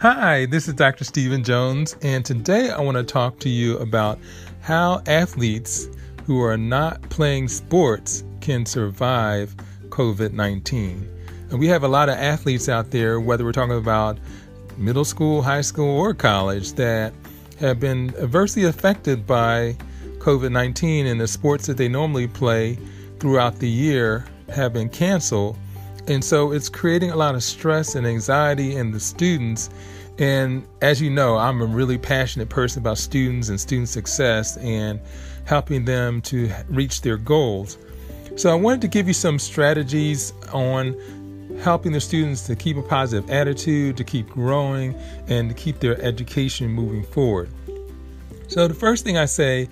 Hi, this is Dr. Stephen Jones, and today I want to talk to you about how athletes who are not playing sports can survive COVID 19. And we have a lot of athletes out there, whether we're talking about middle school, high school, or college, that have been adversely affected by COVID 19, and the sports that they normally play throughout the year have been canceled and so it's creating a lot of stress and anxiety in the students. And as you know, I'm a really passionate person about students and student success and helping them to reach their goals. So I wanted to give you some strategies on helping the students to keep a positive attitude, to keep growing, and to keep their education moving forward. So, the first thing I say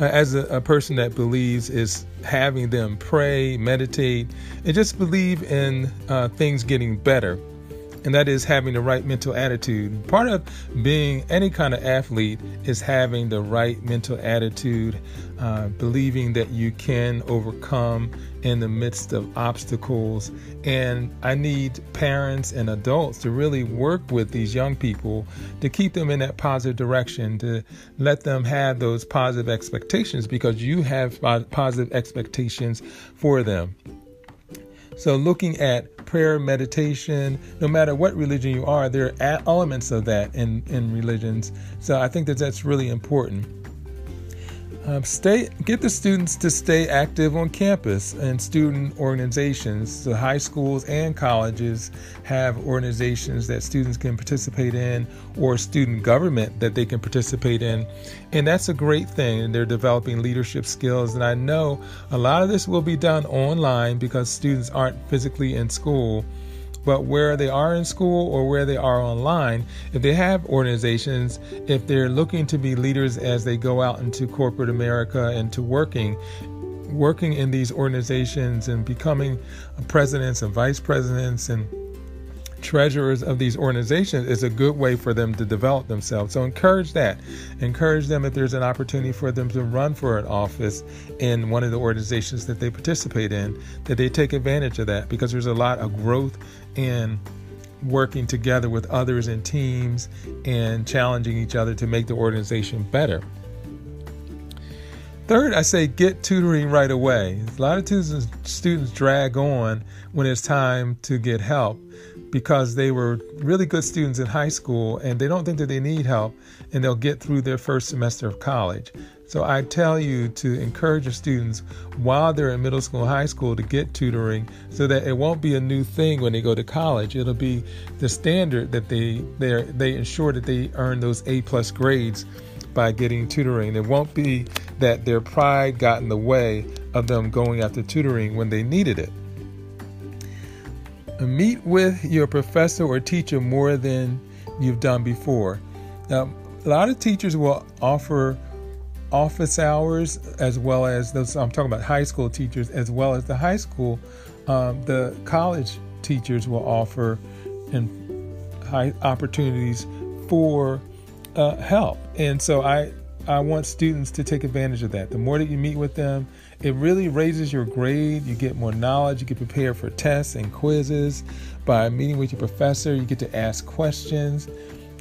uh, as a, a, person that believes is having them pray, meditate, and just believe in uh, things getting better and that is having the right mental attitude. Part of being any kind of athlete is having the right mental attitude, uh, believing that you can overcome in the midst of obstacles. And I need parents and adults to really work with these young people to keep them in that positive direction, to let them have those positive expectations because you have positive expectations for them. So, looking at prayer, meditation, no matter what religion you are, there are elements of that in, in religions. So, I think that that's really important. Um, stay, get the students to stay active on campus and student organizations. The high schools and colleges have organizations that students can participate in, or student government that they can participate in, and that's a great thing. They're developing leadership skills, and I know a lot of this will be done online because students aren't physically in school but where they are in school or where they are online, if they have organizations, if they're looking to be leaders as they go out into corporate America and to working, working in these organizations and becoming presidents and vice presidents and treasurers of these organizations is a good way for them to develop themselves. So encourage that. Encourage them if there's an opportunity for them to run for an office in one of the organizations that they participate in, that they take advantage of that because there's a lot of growth in working together with others in teams and challenging each other to make the organization better. Third, I say get tutoring right away. A lot of students drag on when it's time to get help because they were really good students in high school and they don't think that they need help and they'll get through their first semester of college. So I tell you to encourage your students while they're in middle school high school to get tutoring so that it won't be a new thing when they go to college. It'll be the standard that they they they ensure that they earn those A plus grades by getting tutoring. It won't be that their pride got in the way of them going after tutoring when they needed it. Meet with your professor or teacher more than you've done before. Now, a lot of teachers will offer office hours as well as those. I'm talking about high school teachers as well as the high school. Um, the college teachers will offer and high opportunities for uh, help, and so I I want students to take advantage of that. The more that you meet with them, it really raises your grade. You get more knowledge. You get prepared for tests and quizzes. By meeting with your professor, you get to ask questions.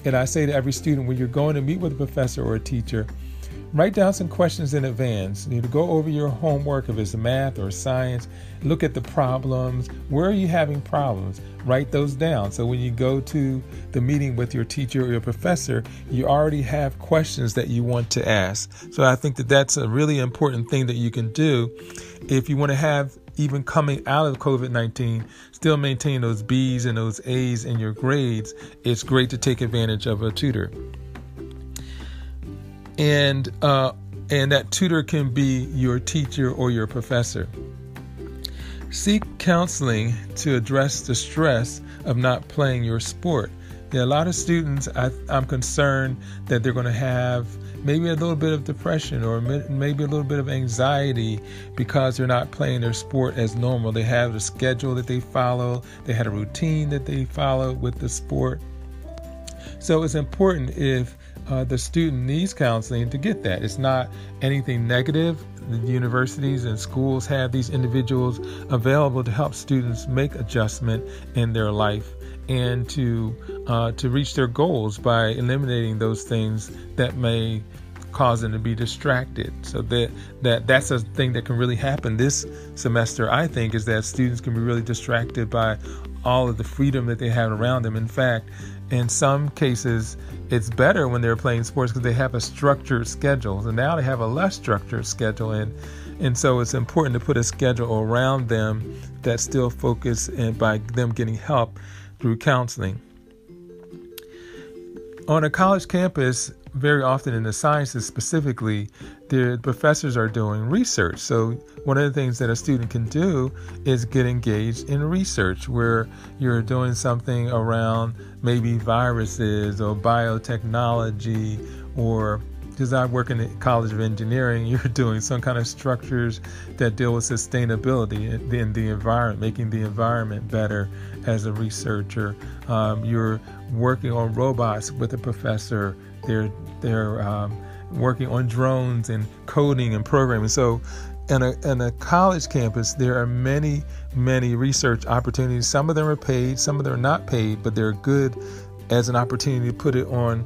And I say to every student when you're going to meet with a professor or a teacher, Write down some questions in advance. You know, go over your homework if it's math or science. Look at the problems. Where are you having problems? Write those down. So when you go to the meeting with your teacher or your professor, you already have questions that you want to ask. So I think that that's a really important thing that you can do if you want to have even coming out of COVID 19, still maintain those B's and those A's in your grades, it's great to take advantage of a tutor and uh, and that tutor can be your teacher or your professor. Seek counseling to address the stress of not playing your sport. Are a lot of students, I, am concerned that they're going to have maybe a little bit of depression or maybe a little bit of anxiety because they're not playing their sport as normal. They have a schedule that they follow, they had a routine that they follow with the sport. So it's important if uh, the student needs counseling to get that. It's not anything negative. The universities and schools have these individuals available to help students make adjustment in their life and to uh, to reach their goals by eliminating those things that may cause them to be distracted. So that that that's a thing that can really happen this semester. I think is that students can be really distracted by all of the freedom that they have around them. In fact, in some cases, it's better when they're playing sports because they have a structured schedule. And now they have a less structured schedule, and and so it's important to put a schedule around them that still focus and by them getting help through counseling. On a college campus, very often in the sciences specifically, the professors are doing research. So, one of the things that a student can do is get engaged in research where you're doing something around maybe viruses or biotechnology or because I work in the College of Engineering, you're doing some kind of structures that deal with sustainability in the environment, making the environment better as a researcher. Um, you're working on robots with a professor. They're they're um, working on drones and coding and programming. So, in a, in a college campus, there are many, many research opportunities. Some of them are paid, some of them are not paid, but they're good as an opportunity to put it on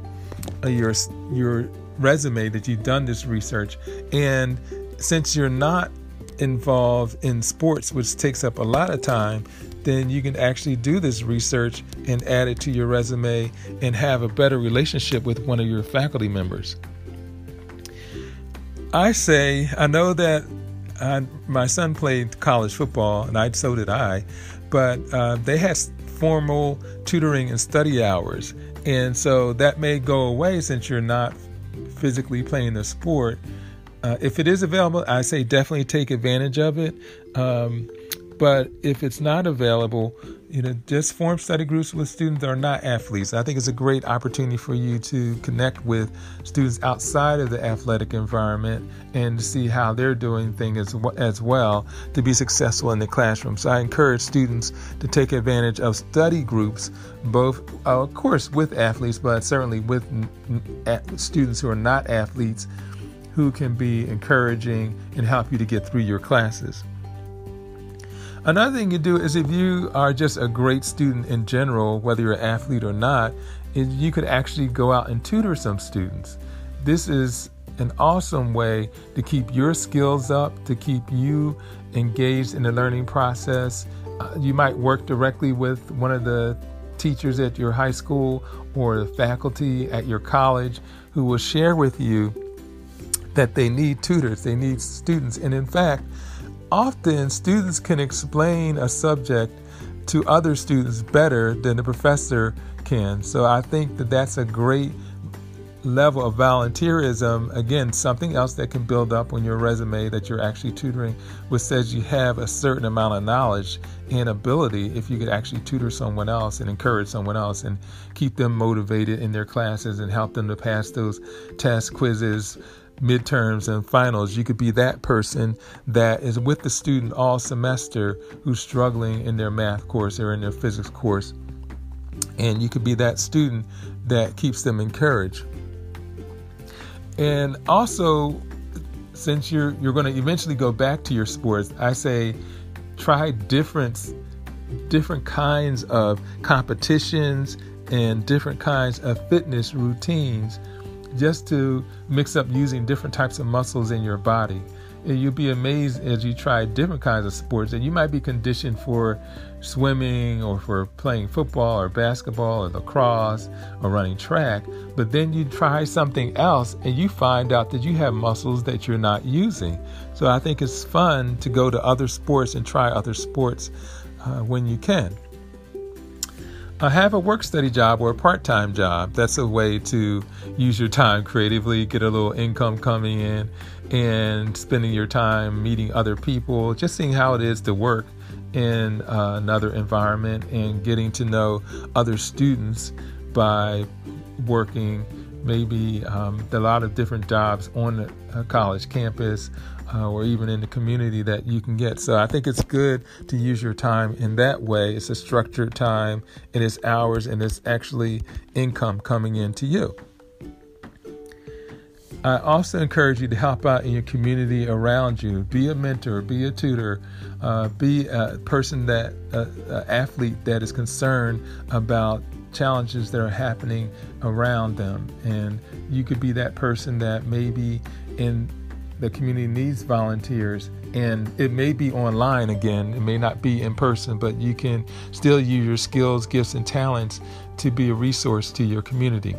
your your resume that you've done this research. And since you're not involved in sports, which takes up a lot of time, then you can actually do this research and add it to your resume and have a better relationship with one of your faculty members. I say, I know that I, uh, my son played college football, and I so did I, but uh, they had formal tutoring and study hours, and so that may go away since you're not physically playing the sport. Uh, if it is available, I say definitely take advantage of it. Um, but if it's not available, you know, just form study groups with students that are not athletes. I think it's a great opportunity for you to connect with students outside of the athletic environment and see how they're doing things as, as well to be successful in the classroom. So I encourage students to take advantage of study groups, both, uh, of course, with athletes, but certainly with students who are not athletes who can be encouraging and help you to get through your classes. Another thing you do is if you are just a great student in general, whether you're an athlete or not, is you could actually go out and tutor some students. This is an awesome way to keep your skills up, to keep you engaged in the learning process. Uh, you might work directly with one of the teachers at your high school or the faculty at your college who will share with you that they need tutors, they need students. And in fact, often students can explain a subject to other students better than the professor can. So I think that that's a great level of volunteerism. Again, something else that can build up on your resume that you're actually tutoring, which says you have a certain amount of knowledge and ability if you could actually tutor someone else and encourage someone else and keep them motivated in their classes and help them to pass those tests, quizzes, midterms and finals, you could be that person that is with the student all semester who's struggling in their math course or in their physics course. And you could be that student that keeps them encouraged. And also, since you're you're going to eventually go back to your sports, I say try different different kinds of competitions and different kinds of fitness routines just to mix up using different types of muscles in your body. And you'll be amazed as you try different kinds of sports. And you might be conditioned for swimming or for playing football or basketball or lacrosse or running track. But then you try something else and you find out that you have muscles that you're not using. So I think it's fun to go to other sports and try other sports uh, when you can. Uh, have a work study job or a part time job. That's a way to use your time creatively, get a little income coming in, and spending your time meeting other people, just seeing how it is to work in uh, another environment and getting to know other students by working maybe um, a lot of different jobs on a college campus uh, or even in the community that you can get. So I think it's good to use your time in that way. It's a structured time, it is hours, and it's actually income coming in to you. I also encourage you to help out in your community around you. Be a mentor, be a tutor, uh, be a person that, athlete that is concerned about challenges that are happening around them. And you could be that person that maybe in the community needs volunteers and it may be online again it may not be in person but you can still use your skills gifts and talents to be a resource to your community.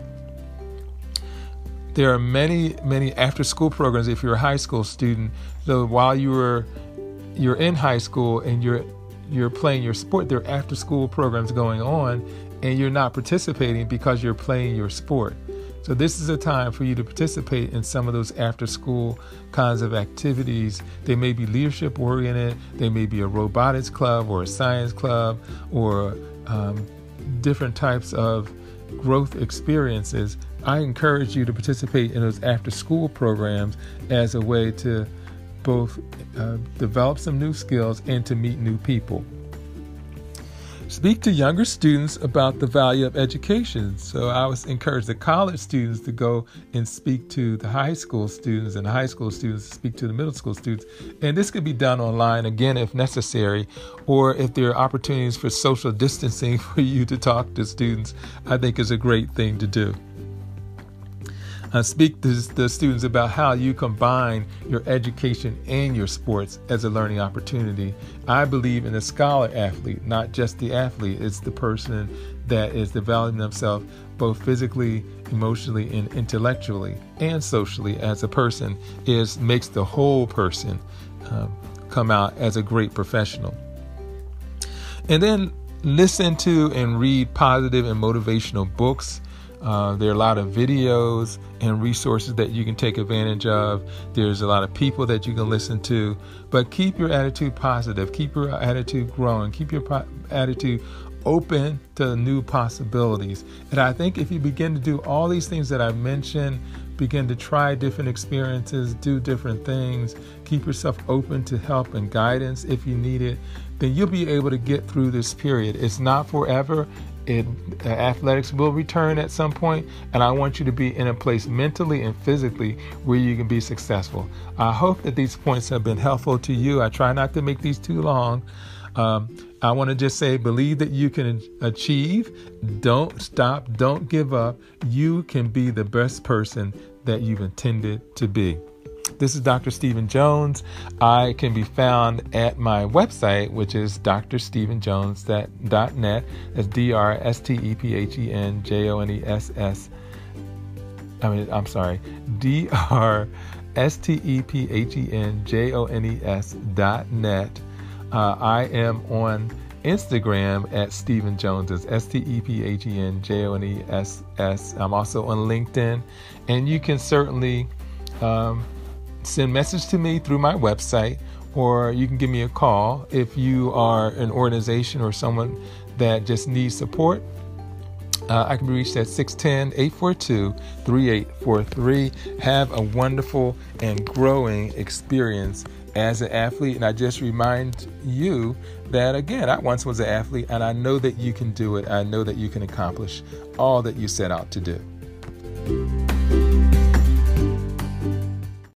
There are many many after school programs if you're a high school student. So while you were you're in high school and you're you're playing your sport there are after school programs going on and you're not participating because you're playing your sport so, this is a time for you to participate in some of those after school kinds of activities. They may be leadership oriented, they may be a robotics club or a science club or um, different types of growth experiences. I encourage you to participate in those after school programs as a way to both uh, develop some new skills and to meet new people. Speak to younger students about the value of education. So I was encourage the college students to go and speak to the high school students and the high school students to speak to the middle school students. And this could be done online again if necessary, or if there are opportunities for social distancing for you to talk to students, I think is a great thing to do uh, speak to the students about how you combine your education and your sports as a learning opportunity. I believe in the scholar athlete, not just the athlete. It's the person that is developing themselves both physically, emotionally, and intellectually, and socially as a person. Is makes the whole person um, come out as a great professional. And then listen to and read positive and motivational books uh, there are a lot of videos and resources that you can take advantage of. There's a lot of people that you can listen to. But keep your attitude positive, keep your attitude growing, keep your po- attitude open to new possibilities. And I think if you begin to do all these things that I've mentioned, begin to try different experiences, do different things, keep yourself open to help and guidance if you need it, then you'll be able to get through this period. It's not forever, it uh, athletics will return at some point and i want you to be in a place mentally and physically where you can be successful. I hope that these points have been helpful to you. I try not to make these too long. Um, i want to just say believe that you can achieve. Don't stop. Don't give up. You can be the best person that you've intended to be this is Dr. Stephen Jones. I can be found at my website, which is drstephenjones.net. That's D R S T E P H E N J O N E S S. I mean, I'm sorry, D R S T E P H E N J O N E S dot net. Uh, I am on Instagram at Stephen Jones. S T E P H E N J O N E S S. I'm also on LinkedIn, and you can certainly um, send message to me through my website or you can give me a call if you are an organization or someone that just needs support. Uh, I can be reached at 610 842 3843. Have a wonderful and growing experience as an athlete. And I just remind you that, again, I once was an athlete and I know that you can do it. I know that you can accomplish all that you set out to do.